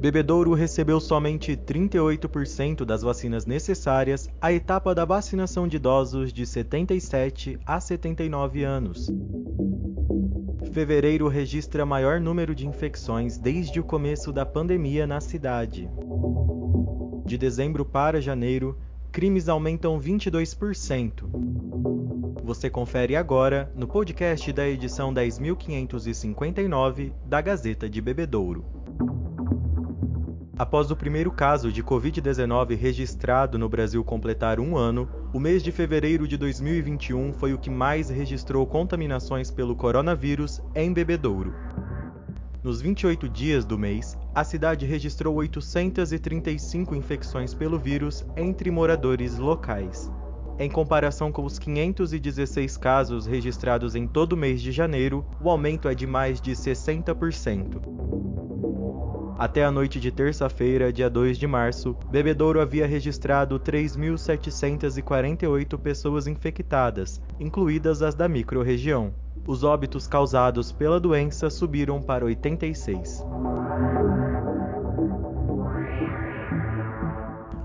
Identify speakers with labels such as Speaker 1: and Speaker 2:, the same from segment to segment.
Speaker 1: Bebedouro recebeu somente 38% das vacinas necessárias à etapa da vacinação de idosos de 77 a 79 anos. Fevereiro registra maior número de infecções desde o começo da pandemia na cidade. De dezembro para janeiro, crimes aumentam 22%. Você confere agora no podcast da edição 10.559 da Gazeta de Bebedouro. Após o primeiro caso de Covid-19 registrado no Brasil completar um ano, o mês de fevereiro de 2021 foi o que mais registrou contaminações pelo coronavírus em Bebedouro. Nos 28 dias do mês, a cidade registrou 835 infecções pelo vírus entre moradores locais. Em comparação com os 516 casos registrados em todo o mês de janeiro, o aumento é de mais de 60%. Até a noite de terça-feira, dia 2 de março, Bebedouro havia registrado 3.748 pessoas infectadas, incluídas as da microrregião. Os óbitos causados pela doença subiram para 86.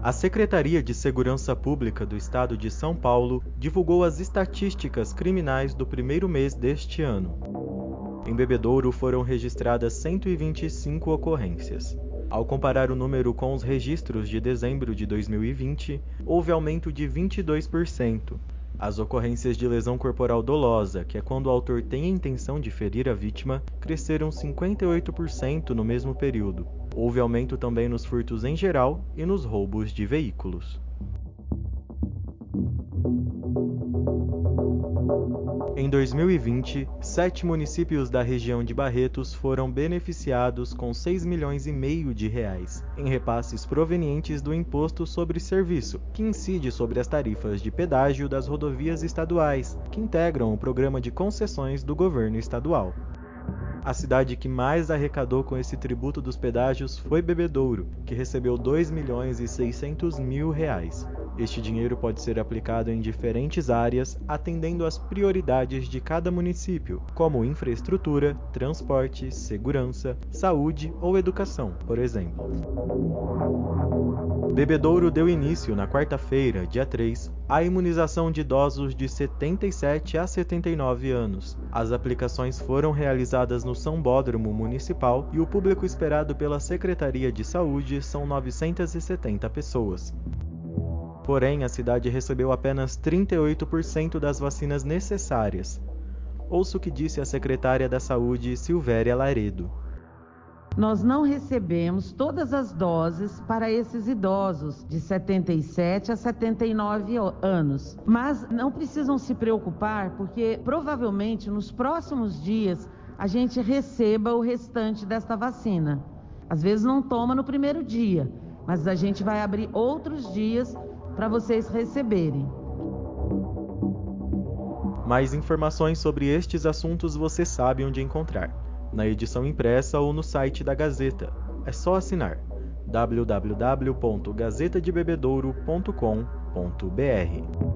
Speaker 1: A Secretaria de Segurança Pública do Estado de São Paulo divulgou as estatísticas criminais do primeiro mês deste ano. Em Bebedouro foram registradas 125 ocorrências. Ao comparar o número com os registros de dezembro de 2020, houve aumento de 22%. As ocorrências de lesão corporal dolosa, que é quando o autor tem a intenção de ferir a vítima, cresceram 58% no mesmo período. Houve aumento também nos furtos em geral e nos roubos de veículos. Em 2020, sete municípios da região de Barretos foram beneficiados com 6 milhões e meio de reais em repasses provenientes do Imposto sobre Serviço, que incide sobre as tarifas de pedágio das rodovias estaduais, que integram o programa de concessões do governo estadual. A cidade que mais arrecadou com esse tributo dos pedágios foi Bebedouro, que recebeu 2 milhões e 600 mil reais. Este dinheiro pode ser aplicado em diferentes áreas, atendendo às prioridades de cada município, como infraestrutura, transporte, segurança, saúde ou educação, por exemplo. Bebedouro deu início na quarta-feira, dia 3, à imunização de idosos de 77 a 79 anos. As aplicações foram realizadas no São Bódromo Municipal e o público esperado pela Secretaria de Saúde são 970 pessoas. Porém, a cidade recebeu apenas 38% das vacinas necessárias. Ouça o que disse a secretária da Saúde, Silvéria Laredo.
Speaker 2: Nós não recebemos todas as doses para esses idosos de 77 a 79 anos. Mas não precisam se preocupar, porque provavelmente nos próximos dias a gente receba o restante desta vacina. Às vezes não toma no primeiro dia, mas a gente vai abrir outros dias para vocês receberem.
Speaker 1: Mais informações sobre estes assuntos você sabe onde encontrar, na edição impressa ou no site da Gazeta. É só assinar www.gazetadebebedouro.com.br.